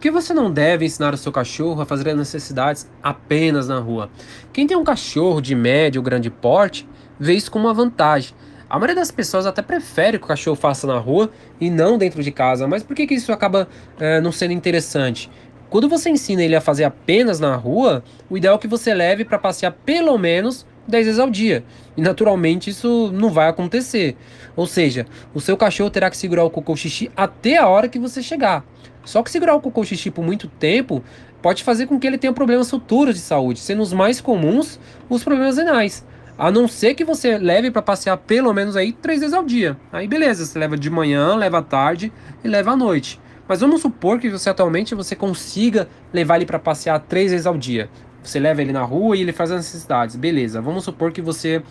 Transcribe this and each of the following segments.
Por que você não deve ensinar o seu cachorro a fazer as necessidades apenas na rua? Quem tem um cachorro de médio ou grande porte vê isso como uma vantagem. A maioria das pessoas até prefere que o cachorro faça na rua e não dentro de casa. Mas por que, que isso acaba é, não sendo interessante? Quando você ensina ele a fazer apenas na rua, o ideal é que você leve para passear pelo menos 10 vezes ao dia. E naturalmente isso não vai acontecer. Ou seja, o seu cachorro terá que segurar o cocô xixi até a hora que você chegar. Só que segurar o cocô xixi por muito tempo pode fazer com que ele tenha problemas futuros de saúde, sendo os mais comuns os problemas renais. A não ser que você leve para passear pelo menos aí três vezes ao dia. Aí beleza, você leva de manhã, leva à tarde e leva à noite. Mas vamos supor que você atualmente você consiga levar ele para passear três vezes ao dia. Você leva ele na rua e ele faz as necessidades. Beleza, vamos supor que você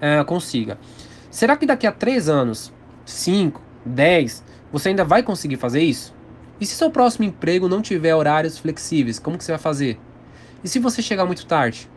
é, consiga. Será que daqui a três anos, cinco, dez, você ainda vai conseguir fazer isso? E se seu próximo emprego não tiver horários flexíveis, como que você vai fazer? E se você chegar muito tarde?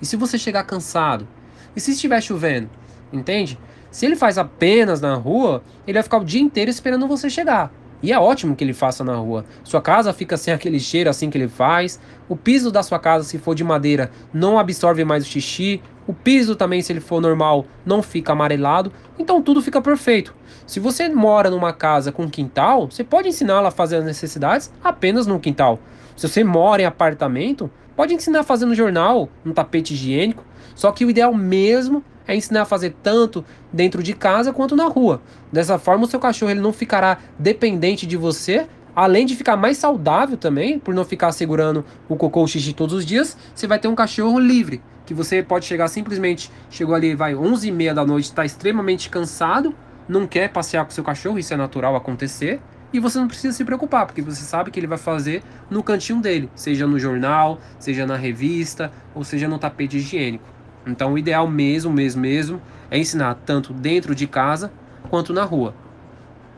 E se você chegar cansado? E se estiver chovendo? Entende? Se ele faz apenas na rua, ele vai ficar o dia inteiro esperando você chegar. E é ótimo que ele faça na rua. Sua casa fica sem aquele cheiro assim que ele faz. O piso da sua casa, se for de madeira, não absorve mais o xixi. O piso também, se ele for normal, não fica amarelado. Então tudo fica perfeito. Se você mora numa casa com quintal, você pode ensiná-la a fazer as necessidades apenas no quintal. Se você mora em apartamento, pode ensinar a fazer no jornal, no tapete higiênico. Só que o ideal mesmo é ensinar a fazer tanto dentro de casa quanto na rua. Dessa forma, o seu cachorro ele não ficará dependente de você, além de ficar mais saudável também, por não ficar segurando o cocô ou xixi todos os dias, você vai ter um cachorro livre, que você pode chegar simplesmente, chegou ali, vai 11 e meia da noite, está extremamente cansado, não quer passear com seu cachorro, isso é natural acontecer, e você não precisa se preocupar, porque você sabe que ele vai fazer no cantinho dele, seja no jornal, seja na revista, ou seja no tapete higiênico. Então o ideal mesmo, mesmo, mesmo é ensinar tanto dentro de casa quanto na rua.